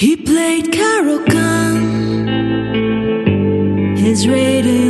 He played Caro-Kann. His rating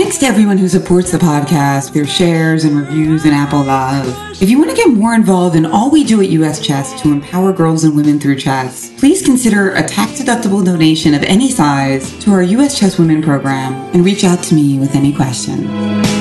Thanks to everyone who supports the podcast through shares and reviews and Apple Love. If you want to get more involved in all we do at US Chess to empower girls and women through chess, please consider a tax-deductible donation of any size to our US Chess Women program and reach out to me with any questions.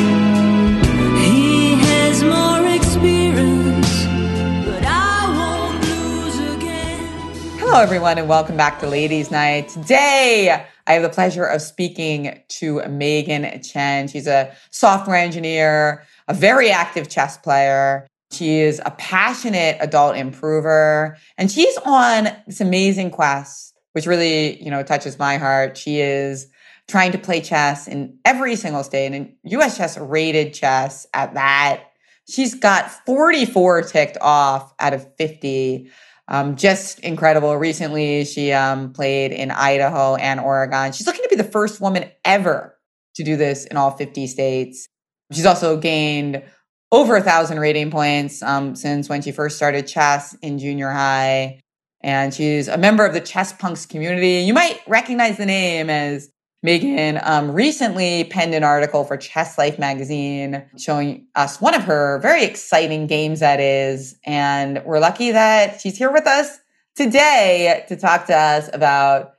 Hello, everyone, and welcome back to Ladies Knight. Today, I have the pleasure of speaking to Megan Chen. She's a software engineer, a very active chess player. She is a passionate adult improver, and she's on this amazing quest, which really, you know, touches my heart. She is trying to play chess in every single state, and US Chess rated chess at that. She's got 44 ticked off out of 50 um, just incredible. Recently, she um, played in Idaho and Oregon. She's looking to be the first woman ever to do this in all 50 states. She's also gained over a thousand rating points um, since when she first started chess in junior high. And she's a member of the Chess Punks community. You might recognize the name as Megan um, recently penned an article for Chess Life magazine showing us one of her very exciting games that is. And we're lucky that she's here with us today to talk to us about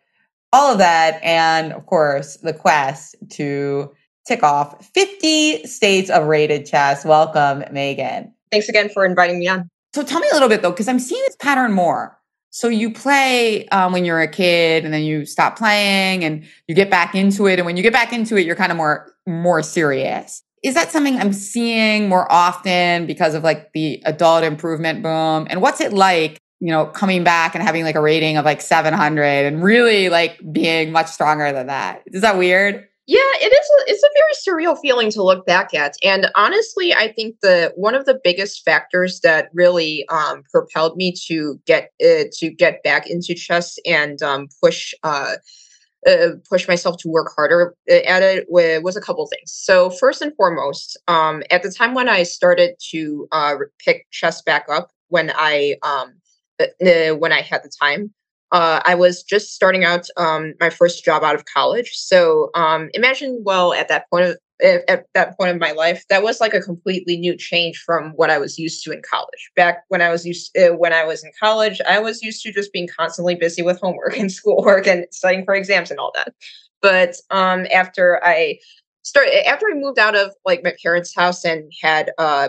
all of that. And of course, the quest to tick off 50 states of rated chess. Welcome, Megan. Thanks again for inviting me on. So tell me a little bit though, because I'm seeing this pattern more. So you play um, when you're a kid, and then you stop playing, and you get back into it. And when you get back into it, you're kind of more more serious. Is that something I'm seeing more often because of like the adult improvement boom? And what's it like, you know, coming back and having like a rating of like 700 and really like being much stronger than that? Is that weird? Yeah, it is. A, it's a very surreal feeling to look back at, and honestly, I think the one of the biggest factors that really um, propelled me to get uh, to get back into chess and um, push uh, uh, push myself to work harder uh, at it wa- was a couple things. So first and foremost, um, at the time when I started to uh, pick chess back up, when I um, when I had the time, uh, I was just starting out um, my first job out of college. So um, imagine, well, at that point of at at that point of my life, that was like a completely new change from what I was used to in college. Back when I was used uh, when I was in college, I was used to just being constantly busy with homework and schoolwork and studying for exams and all that. But um, after I after I moved out of like my parents' house and had uh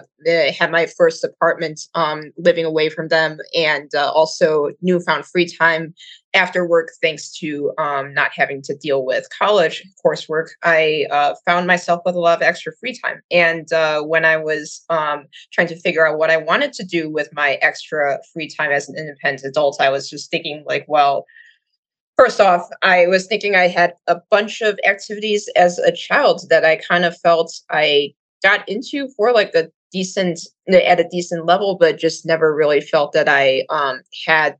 had my first apartment um living away from them and uh, also newfound free time after work thanks to um not having to deal with college coursework I uh, found myself with a lot of extra free time. And uh, when I was um trying to figure out what I wanted to do with my extra free time as an independent adult I was just thinking like well First off, I was thinking I had a bunch of activities as a child that I kind of felt I got into for like a decent at a decent level, but just never really felt that I um, had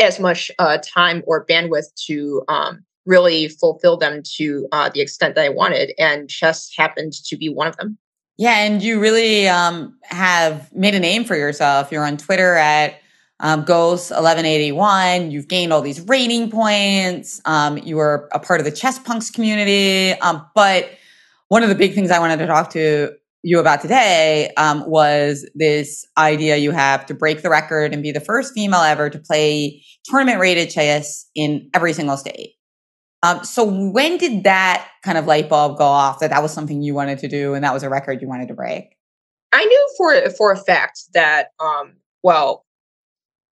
as much uh, time or bandwidth to um, really fulfill them to uh, the extent that I wanted. And chess happened to be one of them. Yeah, and you really um, have made a name for yourself. You're on Twitter at um, Gauss 1181. You've gained all these rating points. Um, you were a part of the Chess Punks community. Um, but one of the big things I wanted to talk to you about today um, was this idea you have to break the record and be the first female ever to play tournament rated chess in every single state. Um, so when did that kind of light bulb go off that that was something you wanted to do and that was a record you wanted to break? I knew for for a fact that um well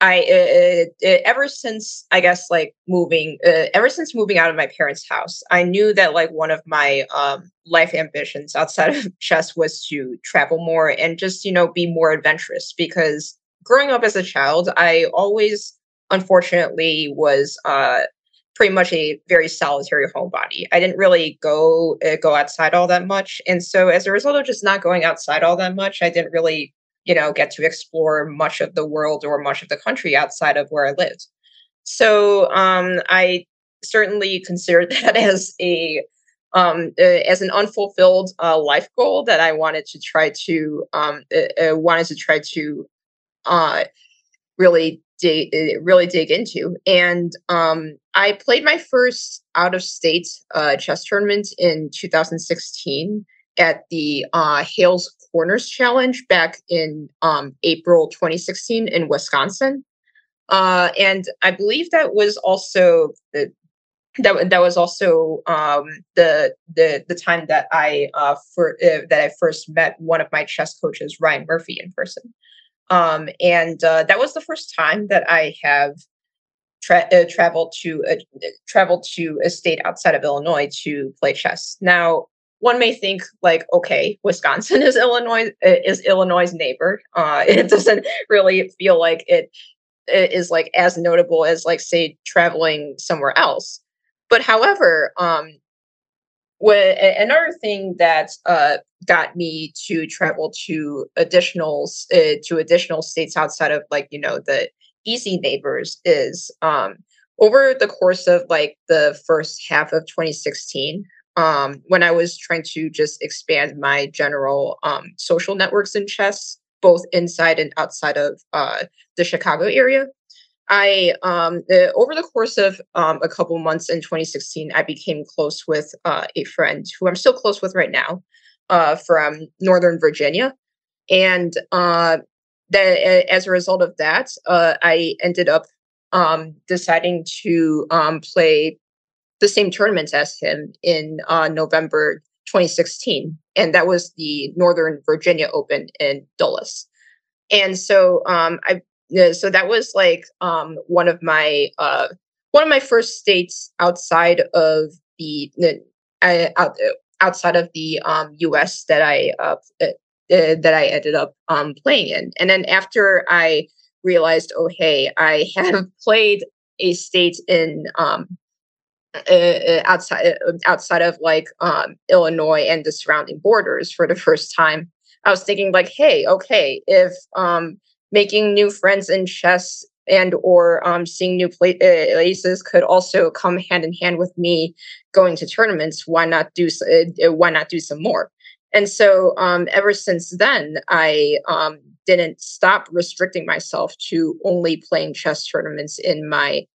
I it, it, ever since I guess like moving uh, ever since moving out of my parents' house, I knew that like one of my um, life ambitions outside of chess was to travel more and just you know be more adventurous. Because growing up as a child, I always unfortunately was uh, pretty much a very solitary homebody. I didn't really go uh, go outside all that much, and so as a result of just not going outside all that much, I didn't really you know, get to explore much of the world or much of the country outside of where I lived. So um, I certainly considered that as a um, uh, as an unfulfilled uh, life goal that I wanted to try to um, uh, wanted to try to uh, really dig really dig into. And um, I played my first out of state uh, chess tournament in 2016 at the uh, Hales Corners Challenge back in um, April 2016 in Wisconsin. Uh, and I believe that was also the that that was also um, the the the time that I uh, for uh, that I first met one of my chess coaches, Ryan Murphy, in person. Um, and uh, that was the first time that I have tra- uh, traveled to uh, traveled to a state outside of Illinois to play chess. Now, one may think like, okay, Wisconsin is Illinois is Illinois' neighbor. Uh, it doesn't really feel like it, it is like as notable as like say traveling somewhere else. But however, um, when, another thing that uh, got me to travel to additional uh, to additional states outside of like you know the easy neighbors is um, over the course of like the first half of 2016 um, when I was trying to just expand my general um, social networks in chess, both inside and outside of uh, the Chicago area. I um, the, over the course of um, a couple months in 2016, I became close with uh, a friend who I'm still close with right now uh, from Northern Virginia, and uh, that as a result of that, uh, I ended up um, deciding to um, play the same tournament as him in uh, November 2016, and that was the Northern Virginia Open in Dulles. And so um, I so that was like um, one of my uh, one of my first states outside of the uh, out, outside of the um, U.S. that I uh, uh, that I ended up um, playing in. And then after I realized, oh hey, I have played a state in um, uh, uh, outside uh, outside of like um, Illinois and the surrounding borders for the first time. I was thinking like, hey, okay, if um, making new friends in chess and or um, seeing new places could also come hand in hand with me going to tournaments, why not do uh, why not do some more? And so um, ever since then, I um, didn't stop restricting myself to only playing chess tournaments in my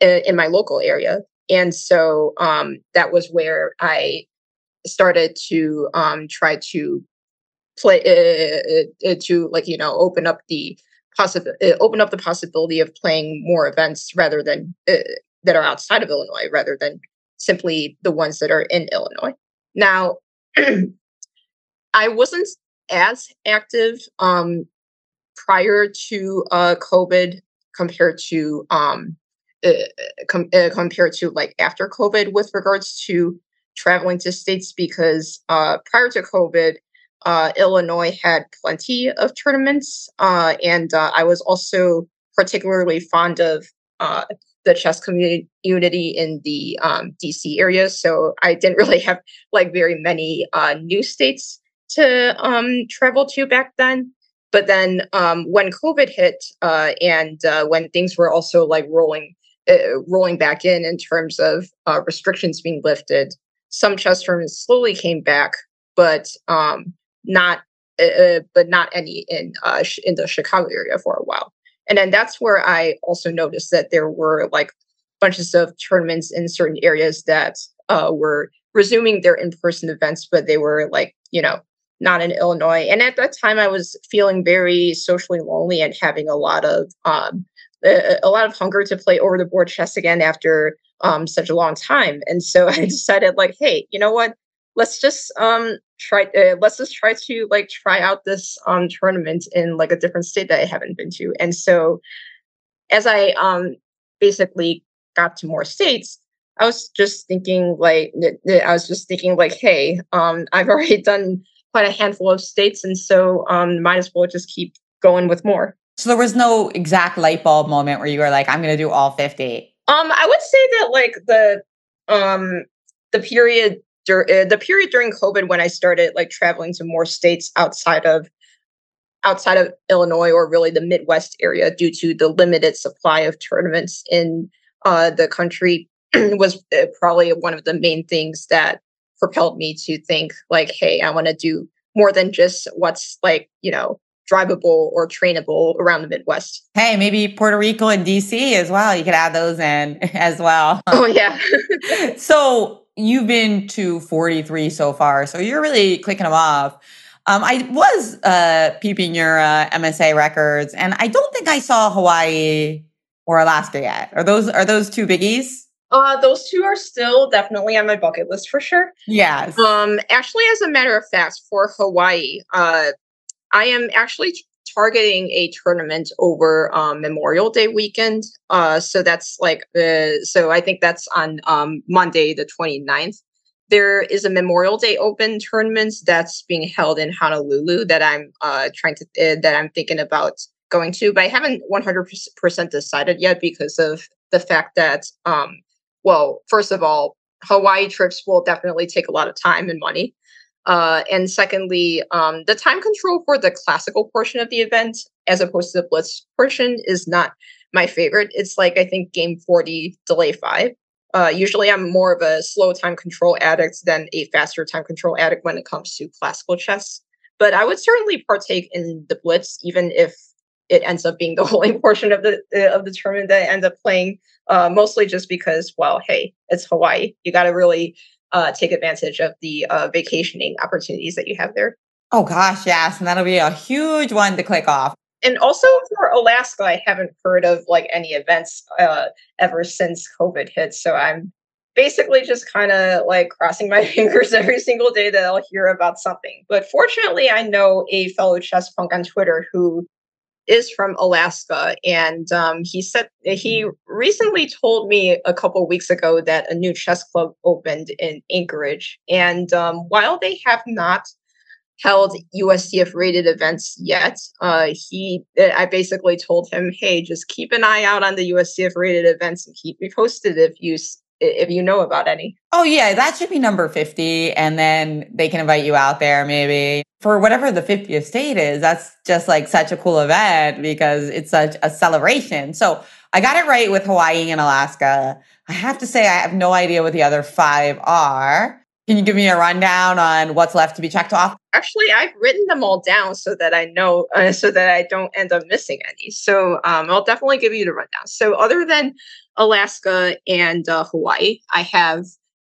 in my local area and so um, that was where I started to um, try to play uh, uh, to like you know open up the possible uh, open up the possibility of playing more events rather than that are outside of Illinois rather than simply the ones that are in Illinois. Now, I wasn't as active um, prior to uh, COVID compared to um, uh, com- uh, compared to like after COVID with regards to traveling to states because uh, prior to COVID, uh, Illinois had plenty of tournaments, uh, and I was also particularly fond of the chess community in the um, DC area. So I didn't really have like very many new states to um, travel to back then. But then um, when COVID hit and when things were also like rolling uh, rolling back in in terms of uh, restrictions being lifted. Some chess tournaments slowly came back, but um, not uh, uh but not any in uh, in the Chicago area for a while. And then that's where I also noticed that there were like bunches of tournaments in certain areas that were resuming their in-person events, but they were like you know not in Illinois. And at that time, I was feeling very socially lonely and having a lot of um, a, a lot of hunger to play over the board chess again after um, such a long time. And so I decided, like, hey, you know what? let's just um try uh, let's just try to like try out this um tournament in like a different state that I haven't been to. And so as I um basically got to more states, I was just thinking like I was just thinking like, hey, um I've already done quite a handful of states, and so um might as well just keep going with more. So there was no exact light bulb moment where you were like, I'm going to do all 50. Um, I would say that like the um the period dur- uh, the period during COVID when I started like traveling to more states outside of outside of Illinois or really the Midwest area due to the limited supply of tournaments in uh, the country was uh, probably one of the main things that propelled me to think like, hey, I want to do more than just what's like you know drivable or trainable around the Midwest. Hey, maybe Puerto Rico and DC as well. You could add those in as well. Oh, yeah. so you've been to 43 so far. So you're really clicking them off. Um, I was uh, peeping your uh, MSA records, and I don't think I saw Hawaii or Alaska yet. Are those are those two biggies? Uh, those two are still definitely on my bucket list for sure. Yes. Um, actually, as a matter of fact, for Hawaii, uh, I am actually targeting a tournament over um, Memorial Day weekend. Uh, so that's like, uh, so I think that's on um, Monday, the 29th. There is a Memorial Day Open tournament that's being held in Honolulu that I'm uh, trying to, uh, that I'm thinking about going to, but I haven't 100% decided yet because of the fact that, um, well, first of all, Hawaii trips will definitely take a lot of time and money. Uh, and secondly, um, the time control for the classical portion of the event, as opposed to the blitz portion, is not my favorite. It's like I think game 40, delay five. Uh, usually, I'm more of a slow time control addict than a faster time control addict when it comes to classical chess. But I would certainly partake in the blitz, even if it ends up being the only portion of the uh, of the tournament that I end up playing. Uh, mostly just because, well, hey, it's Hawaii. You got to really uh, take advantage of the uh, vacationing opportunities that you have there. Oh gosh, yes, and that'll be a huge one to click off. And also for Alaska, I haven't heard of like any events uh, ever since COVID hit. So I'm basically just kind of like crossing my fingers every single day that I'll hear about something. But fortunately, I know a fellow chess punk on Twitter who is from Alaska, and um, he said he recently told me a couple weeks ago that a new chess club opened in Anchorage, and um, while they have not held USCF rated events yet, uh, he I basically told him, hey, just keep an eye out on the USCF rated events and keep me posted if you if you know about any. Oh yeah, that should be number 50 and then they can invite you out there maybe for whatever the 50th state is. That's just like such a cool event because it's such a celebration. So I got it right with Hawaii and Alaska. I have to say I have no idea what the other 5 are. Can you give me a rundown on what's left to be checked off? Actually, I've written them all down so that I know, uh, so that I don't end up missing any. So um, I'll definitely give you the rundown. So, other than Alaska and uh, Hawaii, I have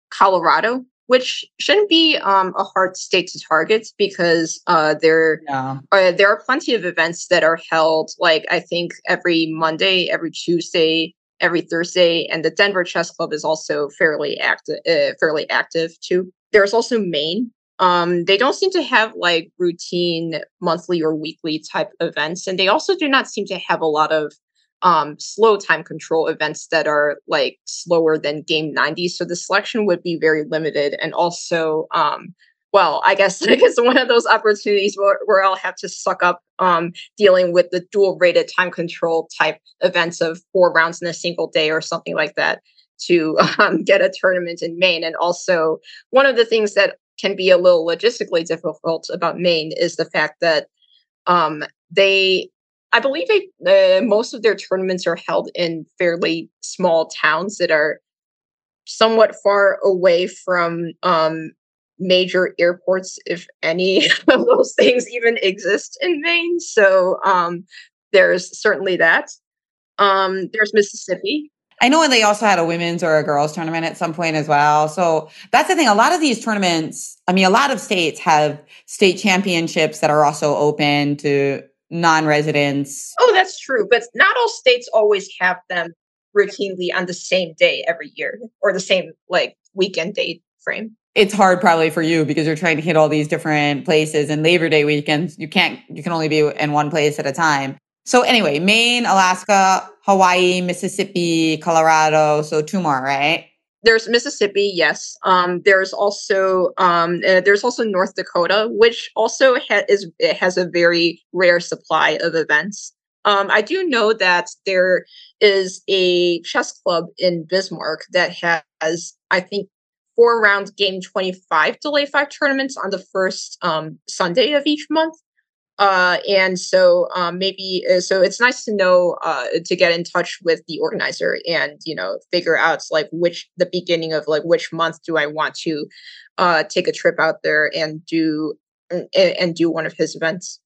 Colorado, which shouldn't be um, a hard state to target because uh, there uh, there are plenty of events that are held. Like I think every Monday, every Tuesday, every Thursday, and the Denver Chess Club is also fairly active. Uh, fairly active too. There's also Maine. Um, they don't seem to have like routine monthly or weekly type events, and they also do not seem to have a lot of um, slow time control events that are like slower than game 90 so the selection would be very limited and also um, well i guess i guess one of those opportunities where, where i'll have to suck up um, dealing with the dual rated time control type events of four rounds in a single day or something like that to um, get a tournament in maine. And also one of the things that can be a little logistically difficult about maine is the fact that um, they I believe they, uh, most of their tournaments are held in fairly small towns that are somewhat far away from um, major airports, if any of those things even exist in Maine. So um, there's certainly that. Um, there's Mississippi. I know they also had a women's or a girls tournament at some point as well. So that's the thing. A lot of these tournaments, I mean, a lot of states have state championships that are also open to non-residents. Oh, that's true. But not all states always have them routinely on the same day every year or the same like weekend date frame. It's hard probably for you because you're trying to hit all these different places and Labor Day weekends you can't you can only be in one place at a time. So anyway, Maine, Alaska, Hawaii, Mississippi, Colorado, so two more, right? There's Mississippi, yes. Um, there's also um, uh, there's also North Dakota, which also ha- is it has a very rare supply of events. Um, I do know that there is a chess club in Bismarck that has, I think, four round game 25 delay five tournaments on the first um, Sunday of each month. Uh, and so um, maybe uh, so it's nice to know uh, to get in touch with the organizer and you know figure out like which the beginning of like which month do I want to uh, take a trip out there and do and, and do one of his events.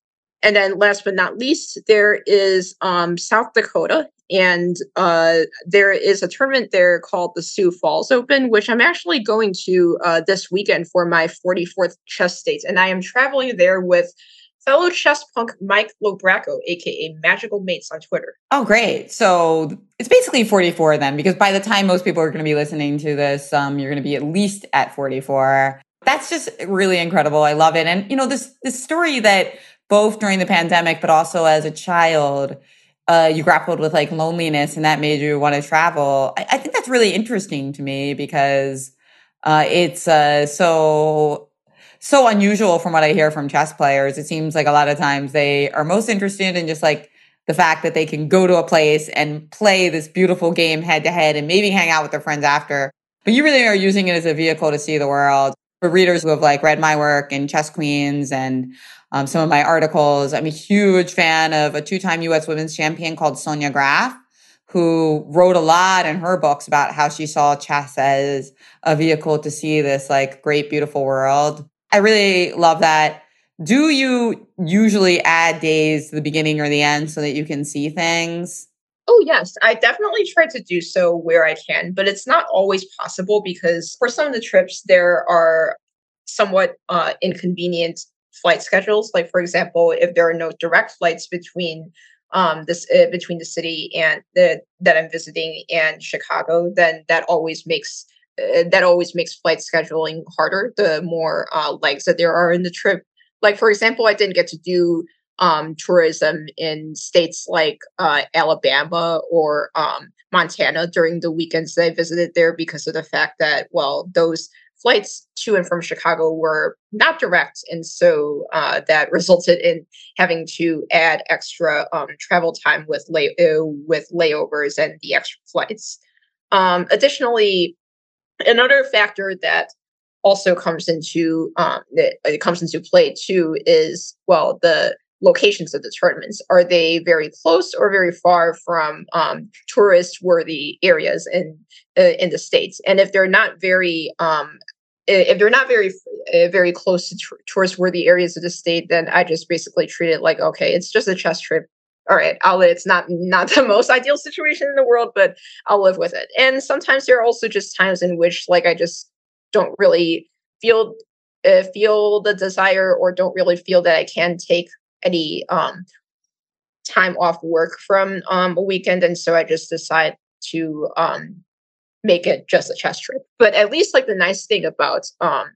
And then last but not least, there is um, South Dakota. And uh, there is a tournament there called the Sioux Falls Open, which I'm actually going to uh, this weekend for my 44th chess states. And I am traveling there with fellow chess punk Mike Lobraco, aka Magical Mates on Twitter. Oh, great. So it's basically 44 then, because by the time most people are going to be listening to this, um, you're going to be at least at 44. That's just really incredible. I love it. And you know, this this story that both during the pandemic, but also as a child, uh, you grappled with like loneliness and that made you want to travel. I, I think that's really interesting to me because uh, it's uh, so so unusual from what I hear from chess players. It seems like a lot of times they are most interested in just like the fact that they can go to a place and play this beautiful game head to head and maybe hang out with their friends after. But you really are using it as a vehicle to see the world. For readers who have like read my work in Chess Queens and um, some of my articles. I'm a huge fan of a two time US women's champion called Sonja Graf, who wrote a lot in her books about how she saw chess as a vehicle to see this like great, beautiful world. I really love that. Do you usually add days to the beginning or the end so that you can see things? Oh, yes. I definitely try to do so where I can, but it's not always possible because for some of the trips, there are somewhat uh, inconvenient flight schedules. Like for example, if there are no direct flights between um this uh, between the city and the that I'm visiting and Chicago, then that always makes uh, that always makes flight scheduling harder. The more uh, legs that there are in the trip. Like for example, I didn't get to do um, tourism in states like uh, Alabama or um, Montana during the weekends that I visited there because of the fact that well those flights to and from Chicago were not direct, and so uh, that resulted in having to add extra um, travel time with lay uh, with layovers and the extra flights. Um, additionally, another factor that also comes into um, that it comes into play too is well the locations of the tournaments. Are they very close or very far from um, tourist worthy areas in uh, in the states? And if they're not very um, if they're not very uh, very close to tourist worthy areas of the state then i just basically treat it like okay it's just a chess trip. All right i'll it's not not the most ideal situation in the world but i'll live with it. And sometimes there are also just times in which like i just don't really feel uh, feel the desire or don't really feel that i can take any um, time off work from um, a weekend, and so I just decide to um, make it just a chess trip. But at least, like the nice thing about um,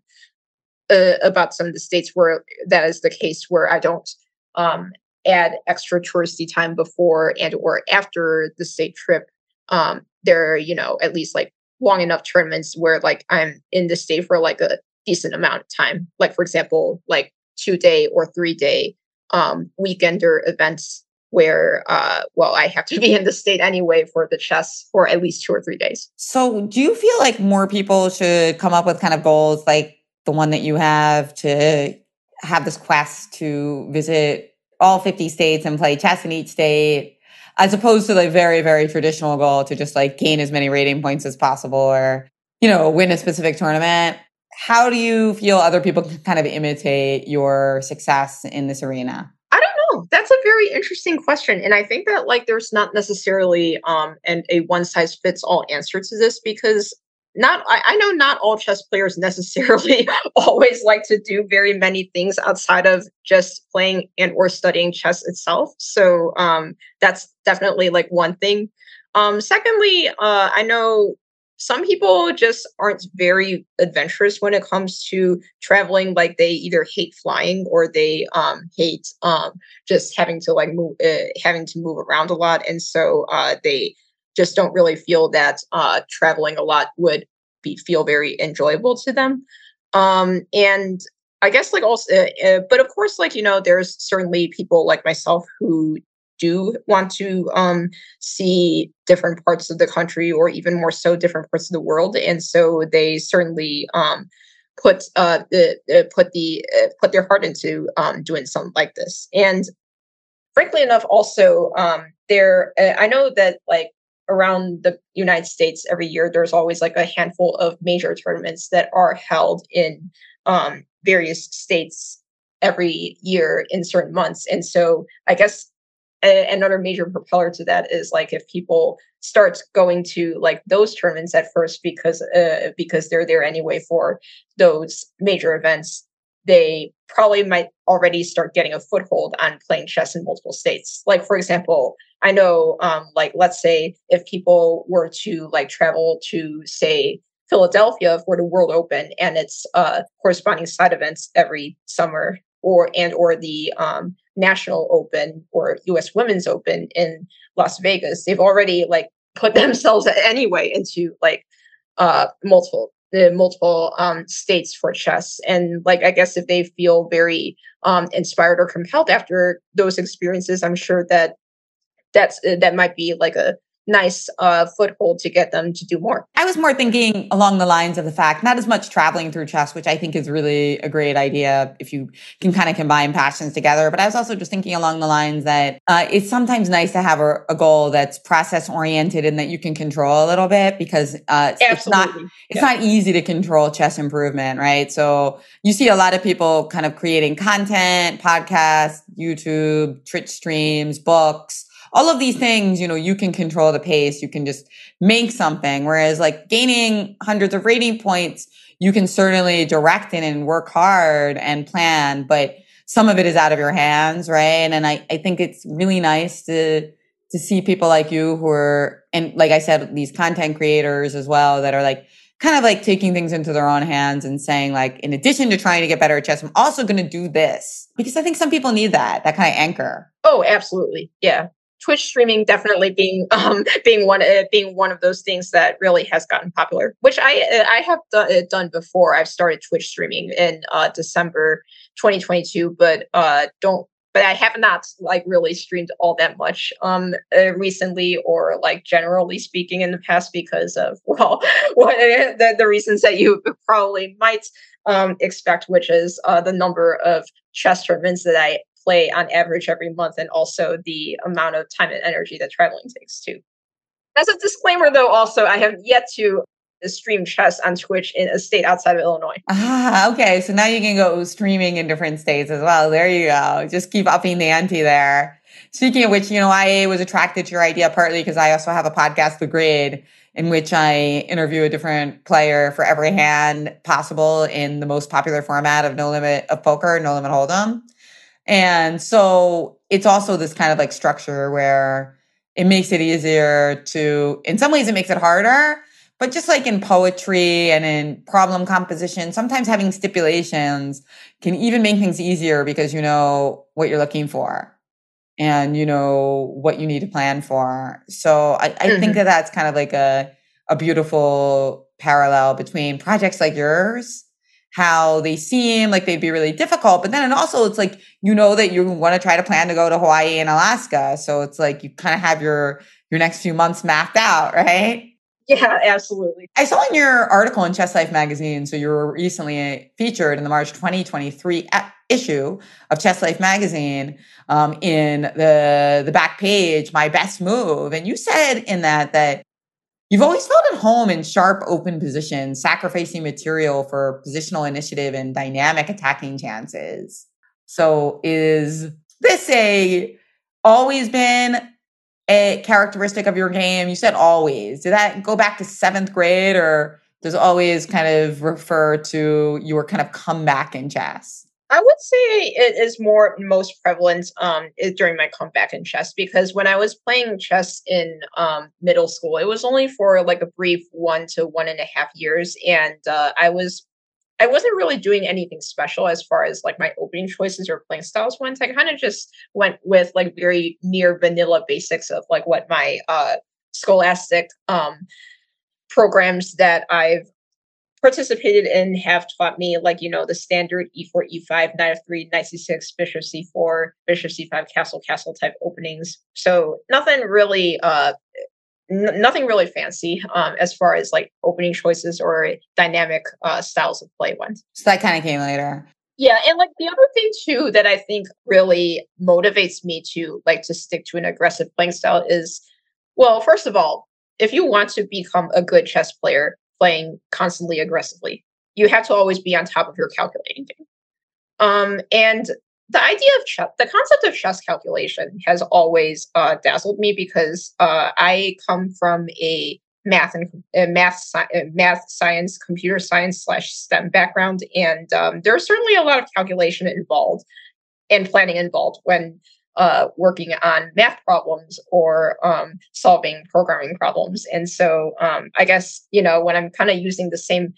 uh, about some of the states where that is the case, where I don't um, add extra touristy time before and or after the state trip. Um, there are, you know, at least like long enough tournaments where like I'm in the state for like a decent amount of time. Like for example, like two day or three day um, weekender events where uh, well i have to be in the state anyway for the chess for at least two or three days. So do you feel like more people should come up with kind of goals like the one that you have to have this quest to visit all 50 states and play chess in each state as opposed to the very very traditional goal to just like gain as many rating points as possible or you know win a specific tournament how do you feel other people can kind of imitate your success in this arena? I don't know. That's a very interesting question. And I think that like there's not necessarily um and a one size fits all answer to this because not I, I, know not all chess players necessarily always like to do very many things outside of just playing and or studying chess itself so um that's definitely like one thing um secondly uh i know some people just aren't very adventurous when it comes to traveling. Like they either hate flying or they um, hate um, just having to like move, uh, having to move around a lot, and so uh, they just don't really feel that uh, traveling a lot would be feel very enjoyable to them. Um, and I guess like also, uh, uh, but of course, like you know, there's certainly people like myself who do want to um, see different parts of the country or even more so different parts of the world. And so they certainly um, put uh, the, uh, put the uh, put their heart into um, doing something like this. And frankly enough also um, there uh, i know that like around the united states every year there's always like a handful of major tournaments that are held in um, various states every year in certain months. And so i guess another major propeller to that is like if people start going to like those tournaments at first because uh, because they're there anyway for those major events they probably might already start getting a foothold on playing chess in multiple states. Like for example i know um like let's say if people were to like travel to say philadelphia for the world open and its uh corresponding side events every summer or and or the um national open or us women's open in las vegas they've already like put themselves anyway into like uh multiple the multiple um states for chess. And like i guess if they feel very um inspired or compelled after those experiences i'm sure that that's uh, that might be like a nice uh, foothold to get them to do more. I was more thinking along the lines of the fact, not as much traveling through chess, which I think is really a great idea if you can kind of combine passions together. But I was also just thinking along the lines that uh, it's sometimes nice to have a, a, goal that's process oriented and that you can control a little bit because uh, it's not it's yeah. not easy to control chess improvement, right? So you see a lot of people kind of creating content, podcasts, YouTube, Twitch streams, books all of these things, you know, you can control the pace. You can just make something. Whereas like gaining hundreds of rating points, you can certainly direct it and work hard and plan, but some of it is out of your hands, right? And I, I think it's really nice to, to see people like you who are, and like I said, these content creators as well that are like, kind of like taking things into their own hands and saying like, in addition to trying to get better at chess, I'm also going to do this because I think some people need that, that kind of anchor. Oh, absolutely. Yeah. Twitch streaming definitely being um, being one uh, being one of those things that really has gotten popular, which I uh, I have do- uh, done before. I've started Twitch streaming in uh, December 2022, but uh, don't but I have not like really streamed all that much um uh, recently or like generally speaking in the past because of well what the, the reasons that you probably might um expect which is uh the number of chess tournaments that I play on average every month and also the amount of time and energy that traveling takes too. As a disclaimer though, also I have yet to stream chess on Twitch in a state outside of Illinois. Ah, okay. So now you can go streaming in different states as well. There you go. Just keep upping the ante there. Speaking of which, you know, I was attracted to your idea partly because I also have a podcast, The Grid, in which I interview a different player for every hand possible in the most popular format of No Limit of Poker, No Limit Hold'em. And so it's also this kind of like structure where it makes it easier to, in some ways, it makes it harder. But just like in poetry and in problem composition, sometimes having stipulations can even make things easier because you know what you're looking for and you know what you need to plan for. So I, I mm-hmm. think that that's kind of like a, a beautiful parallel between projects like yours how they seem like they'd be really difficult. But then and also it's like you know that you want to try to plan to go to Hawaii and Alaska. So it's like you kind of have your your next few months mapped out, right? Yeah, absolutely. I saw in your article in Chess Life magazine, so you were recently featured in the March 2023 issue of Chess Life magazine um, in the the back page, my best move, and you said in that that You've always felt at home in sharp open positions, sacrificing material for positional initiative and dynamic attacking chances. So is this a always been a characteristic of your game? You said always. Did that go back to seventh grade or does always kind of refer to your kind of comeback in chess? I would say it is more most prevalent um, during my comeback in chess because when I was playing chess in um, middle school, it was only for like a brief one to one and a half years, and uh, I was I wasn't really doing anything special as far as like my opening choices or playing styles went. I kind of just went with like very near vanilla basics of like what my uh, scholastic um, programs that I've participated in have taught me like you know the standard e4 e5 knight f3 knight c6 bishop c4 bishop c5 castle castle type openings so nothing really uh n- nothing really fancy um as far as like opening choices or dynamic uh styles of play went So that kind of came later. yeah and like the other thing too that i think really motivates me to like to stick to an aggressive playing style is well first of all if you want to become a good chess player playing constantly aggressively. You have to always be on top of your calculating game. Um, and the idea of chess, the concept of chess calculation has always uh, dazzled me because uh, I come from a math and uh, math, sci- math, science, computer science slash STEM background, and um, there's certainly a lot of calculation involved and planning involved when uh, working on math problems or um, solving programming problems. And so um, I guess, you know, when I'm kind of using the same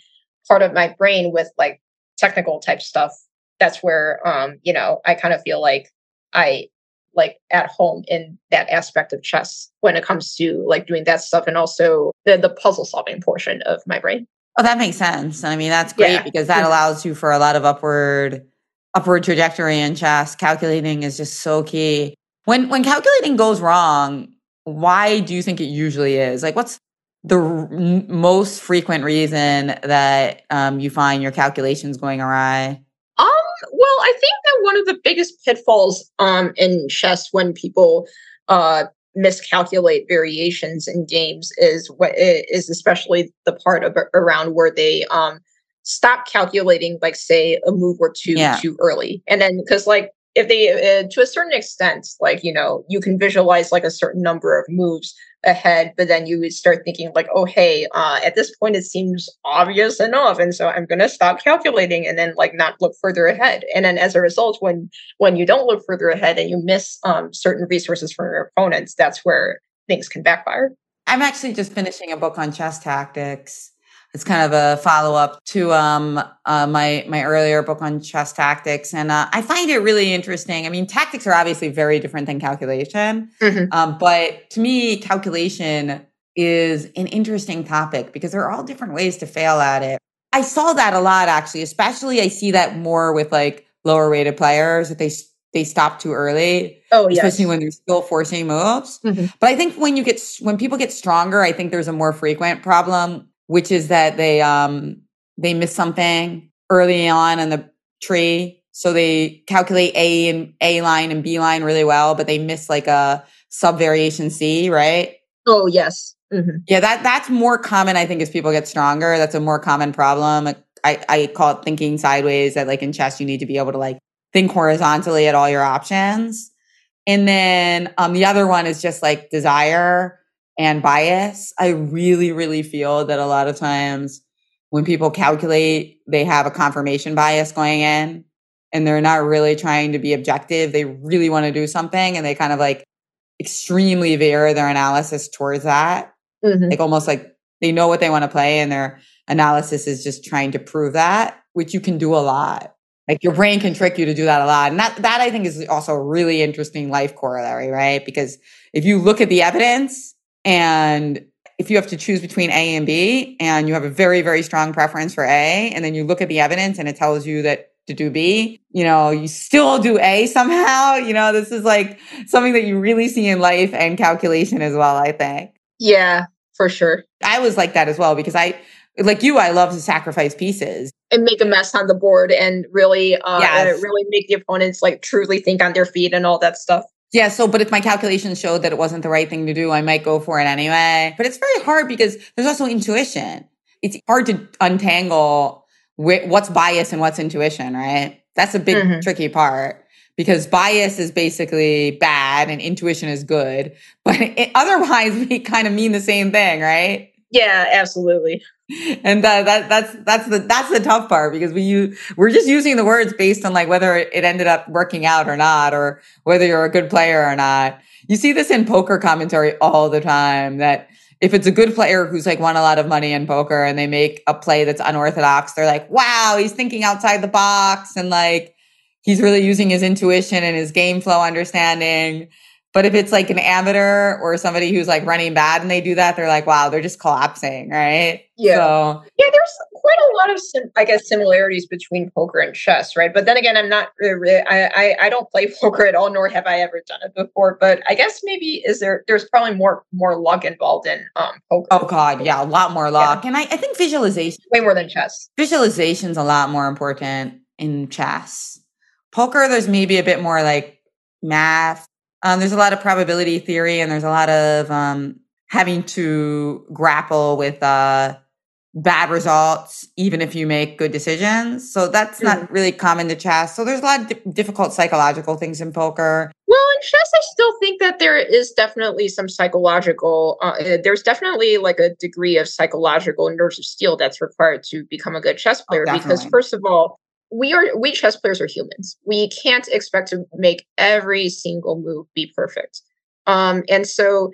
part of my brain with like technical type stuff, that's where, um, you know, I kind of feel like I like at home in that aspect of chess when it comes to like doing that stuff and also the, the puzzle solving portion of my brain. Oh, that makes sense. I mean, that's great Yeah. because that allows you for a lot of upward upward trajectory in chess. Calculating is just so key. When when calculating goes wrong, why do you think it usually is? Like, what's the r- most frequent reason that um, you find your calculations going awry? Um, well, I think that one of the biggest pitfalls um in chess when people uh miscalculate variations in games is what is especially the part of around where they um stop calculating like say a move or two Yeah. too early. And then because like if they uh, to a certain extent like you know you can visualize like a certain number of moves ahead but then you would start thinking like oh hey uh, at this point it seems obvious enough and so i'm going to stop calculating and then like not look further ahead and then as a result when when you don't look further ahead and you miss um, certain resources from your opponents that's where things can backfire I'm actually just finishing a book on chess tactics. It's kind of a follow up to um, uh, my my earlier book on chess tactics, and uh, I find it really interesting. I mean, tactics are obviously very different than calculation, Mhm. um, but to me, calculation is an interesting topic because there are all different ways to fail at it. I saw that a lot actually, especially I see that more with like lower rated players that they they stop too early oh yes especially when they're still forcing moves. Mhm. But I think when you get when people get stronger, I think there's a more frequent problem, which is that they um they miss something early on in the tree. So they calculate A and A line and B line really well, but they miss like a sub variation C, right? oh yes Mhm. Yeah, that that's more common, I think, as people get stronger. That's a more common problem. I, I call it thinking sideways, that like in chess, you need to be able to like think horizontally at all your options. And then um, the other one is just like desire and bias. I really, really feel that a lot of times when people calculate, they have a confirmation bias going in and they're not really trying to be objective. They really want to do something and they kind of like extremely veer their analysis towards that. Mhm. Like almost like they know what they want to play and their analysis is just trying to prove that, which you can do a lot. Like your brain can trick you to do that a lot. And that, that I think is also a really interesting life corollary, right? Because if you look at the evidence and if you have to choose between A and B and you have a very, very strong preference for A, and then you look at the evidence and it tells you that to do B, you know, you still do A somehow. You know, this is like something that you really see in life and calculation as well, I think. yeah for sure I was like that as well because I, like you, I love to sacrifice pieces. and make a mess on the board and really uh Yes. really make the opponents like truly think on their feet and all that stuff Yeah. So, but if my calculations showed that it wasn't the right thing to do, I might go for it anyway. But it's very hard because there's also intuition. It's hard to untangle wh- what's bias and what's intuition, right? That's a big Mhm. tricky part because bias is basically bad and intuition is good. But it, otherwise, we kind of mean the same thing, right? yeah absolutely and that, that that's that's the that's the tough part because we use we're just using the words based on like whether it ended up working out or not or whether you're a good player or not. You see this in poker commentary all the time that if it's a good player who's like won a lot of money in poker and they make a play that's unorthodox they're like wow he's thinking outside the box and like he's really using his intuition and his game flow understanding but if it's like an amateur or somebody who's like running bad and they do that, they're like, wow, they're just collapsing, right? Yeah. So, yeah, there's quite a lot of, sim- I guess, similarities between poker and chess, right? But then again, I'm not, I, I, I don't play poker at all, nor have I ever done it before. But I guess maybe is there, there's probably more, more luck involved in um, poker. Oh God, yeah, a lot more luck. Yeah. And I, I think visualization, way more than chess. Visualization's a lot more important in chess. Poker, there's maybe a bit more like math um, there's a lot of probability theory and there's a lot of um, having to grapple with uh, bad results, even if you make good decisions. So that's mm-hmm. not really common to chess. So there's a lot of di- difficult psychological things in poker. Well, in chess, I still think that there is definitely some psychological, uh, eh, there's definitely like a degree of psychological nerves of steel that's required to become a good chess oh, player. Oh, because, first of all, we are we chess players are humans. We can't expect to make every single move be perfect. Um, and so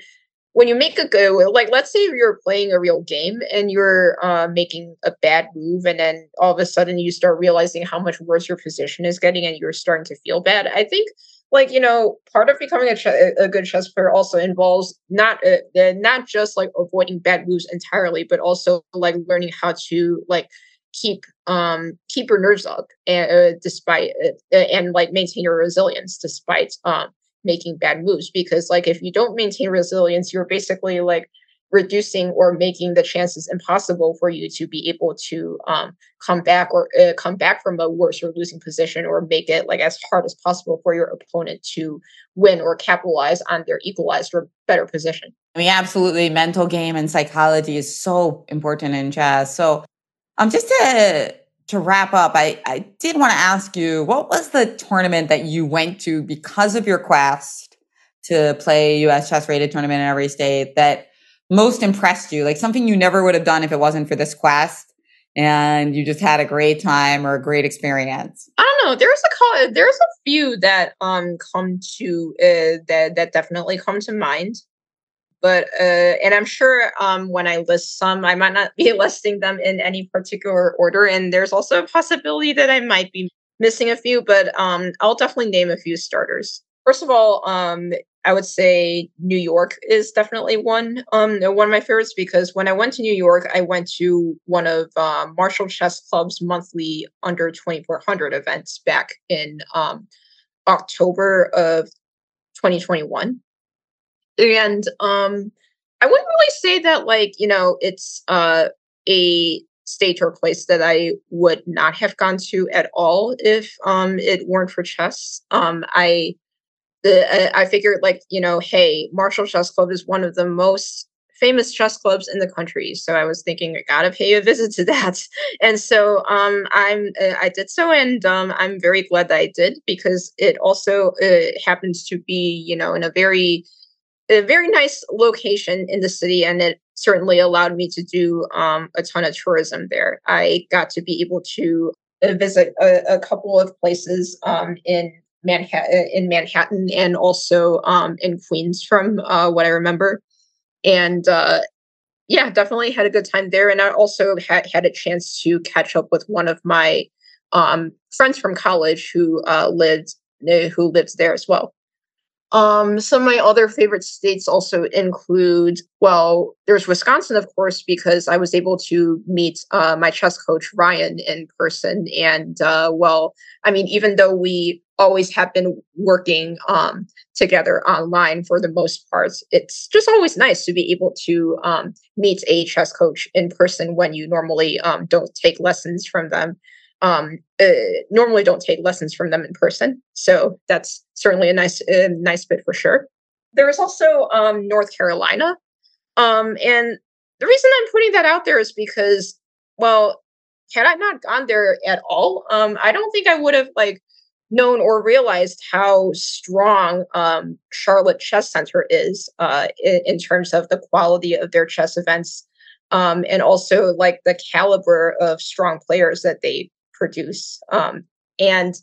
when you make a go, like let's say you're playing a real game and you're uh, making a bad move, and then all of a sudden you start realizing how much worse your position is getting, and you're starting to feel bad. I think, like you know, part of becoming a, ch- a good chess player also involves not uh, not just like avoiding bad moves entirely, but also like learning how to like keep um keep your nerves up and uh, despite uh, and like maintain your resilience despite um making bad moves because like if you don't maintain resilience you're basically like reducing or making the chances impossible for you to be able to um, come back or uh, come back from a worse or losing position or make it like as hard as possible for your opponent to win or capitalize on their equalized or better position. I mean, absolutely. Mental game and psychology is so important in chess. So um, just to to wrap up, I, I did want to ask you, what was the tournament that you went to because of your quest to play US chess rated tournament in every state that most impressed you? Like something you never would have done if it wasn't for this quest and you just had a great time or a great experience? I don't know. There's a there's a few that um come to uh, that that definitely come to mind but uh, and i'm sure um, when i list some i might not be listing them in any particular order and there's also a possibility that i might be missing a few but um, i'll definitely name a few starters. First of all um, i would say new york is definitely one um, one of my favorites because when i went to new york i went to one of uh, marshall chess club's monthly under 2400 events back in um, october of 2021 and um i wouldn't really say that like you know it's uh a state or place that i would not have gone to at all if um it weren't for chess. Um i the, I figured like you know hey marshall chess club is one of the most famous chess clubs in the country. So i was thinking i gotta pay a visit to that. And so um i'm uh, i did so and um i'm very glad that i did because it also uh, happens to be you know in a very a very nice location in the city and it certainly allowed me to do um, a ton of tourism there. I got to be able to uh, visit a, a couple of places um, in manhattan in manhattan and also um, in queens from uh, what i remember. And uh, yeah definitely had a good time there and i also had, had a chance to catch up with one of my um, friends from college who uh, lived who lives there as well um, some of my other favorite states also include, well, there's Wisconsin, of course, because I was able to meet uh, my chess coach, Ryan, in person. And, uh, well, I mean, even though we always have been working um, together online for the most part, it's just always nice to be able to um, meet a chess coach in person when you normally um, don't take lessons from them um, uh, normally don't take lessons from them in person. So that's certainly a nice, uh, nice bit for sure. There is also um, North Carolina. Um, and the reason I'm putting that out there is because, well, had I not gone there at all, um, I don't think I would have like known or realized how strong um, Charlotte Chess Center is uh, in, in, terms of the quality of their chess events um, and also like the caliber of strong players that they produce. Um, and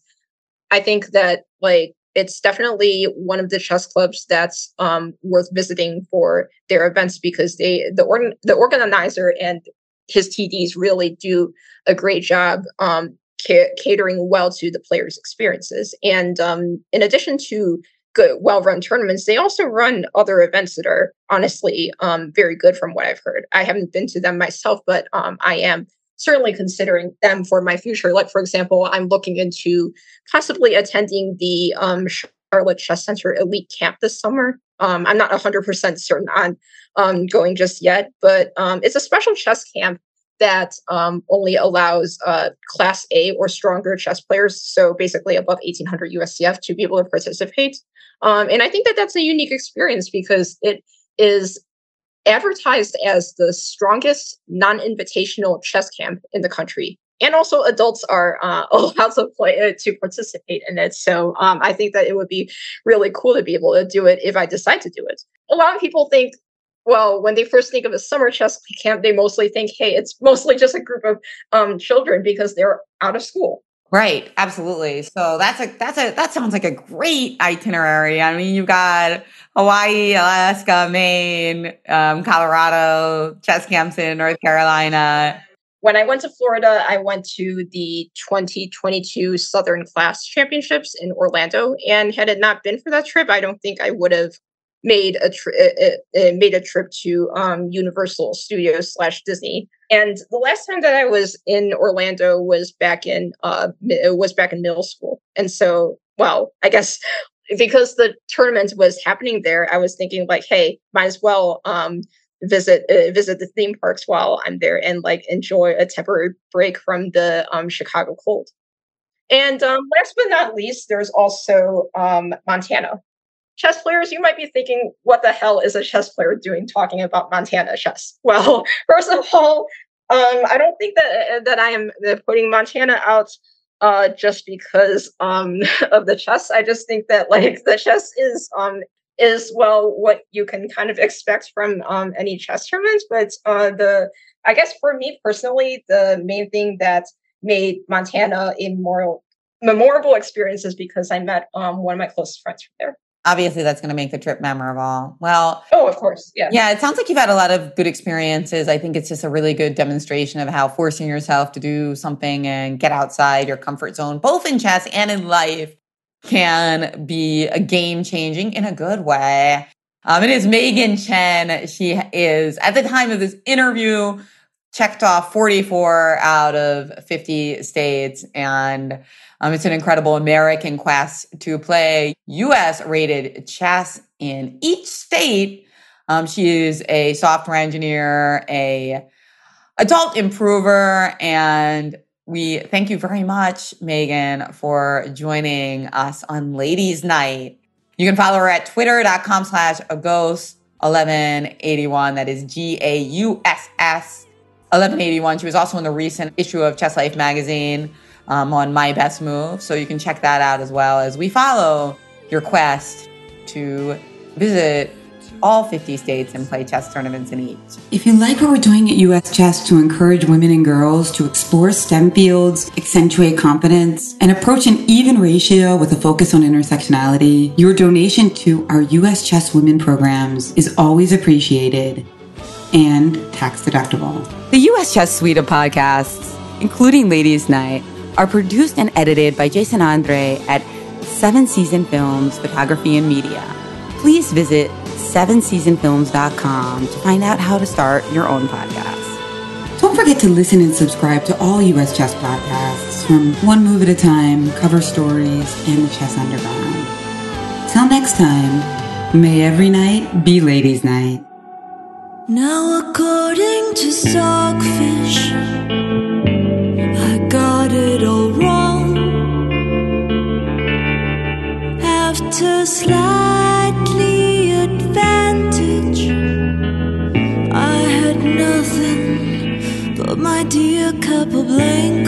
I think that like it's definitely one of the chess clubs that's um, worth visiting for their events because they the organ the organizer and his TDs really do a great job um, ca- catering well to the players' experiences. And um, in addition to good, well-run tournaments, they also run other events that are honestly um, very good from what I've heard. I haven't been to them myself, but um, I am certainly considering them for my future. Like, for example, I'm looking into possibly attending the um, Charlotte Chess Center Elite Camp this summer. Um, I'm not 100% certain on um, going just yet, but um, it's a special chess camp that um, only allows uh, Class A or stronger chess players, so basically above 1800 USCF, to be able to participate. Um, and I think that that's a unique experience because it is advertised as the strongest non-invitational chess camp in the country. And also adults are uh, allowed to play uh, to participate in it. So um, i think that it would be really cool to be able to do it if i decide to do it. A lot of people think well when they first think of a summer chess camp they mostly think hey it's mostly just a group of um, children because they're out of school Right, absolutely. So that's a that's a that sounds like a great itinerary. I mean, you've got Hawaii, Alaska, Maine, um, Colorado, in North Carolina. When I went to Florida, I went to the 2022 Southern Class Championships in Orlando, and had it not been for that trip, I don't think I would have made a trip uh, uh, made a trip to um, Universal Studios slash Disney. And the last time that I was in Orlando was back in uh, was back in middle school, and so well, I guess because the tournament was happening there, I was thinking like, hey, might as well um, visit uh, visit the theme parks while I'm there and like enjoy a temporary break from the um, Chicago cold. And um, last but not least, there's also um, Montana. Chess players, you might be thinking, what the hell is a chess player doing talking about Montana chess? Well, first of all, um, I don't think that uh, that I am uh, putting Montana out uh, just because um, of the chess. I just think that like the chess is um, is well what you can kind of expect from um, any chess tournament. But uh, the I guess for me personally, the main thing that made Montana a more memorable experience is because I met um, one of my closest friends from there obviously that's going to make the trip memorable. Well, oh, of course. Yeah. Yeah. It sounds like you've had a lot of good experiences. I think it's just a really good demonstration of how forcing yourself to do something and get outside your comfort zone, both in chess and in life, can be a game changing in a good way. Um, it is Megan Chen. She is, at the time of this interview, checked off 44 out of 50 states and um, it's an incredible American quest to play US rated chess in each state. Um, she is a software engineer, a adult improver, and we thank you very much, Megan, for joining us on Ladies Knight. You can follow her at twitter.com slash Gauss 1181. That is G A U S S 1181. She was also in the recent issue of Chess Life magazine um, on My Best Move. So you can check that out as well as we follow your quest to visit all 50 states and play chess tournaments in each. If you like what we're doing at US Chess to encourage women and girls to explore STEM fields, accentuate competence, and approach an even ratio with a focus on intersectionality, your donation to our US Chess Women programs is always appreciated and tax deductible. The US Chess suite of podcasts, including Ladies Knight, are produced and edited by Jason Andre at Seven Season Films Photography and Media. Please visit sevenseasonfilms.com to find out how to start your own podcast. Don't forget to listen and subscribe to all US Chess podcasts from One Move at a Time, Cover Stories, and The Chess Underground. Till next time, may every night be ladies' night. Now, according to Stockfish, I got it all wrong. After slightly advantage, I had nothing but my dear Capablanca.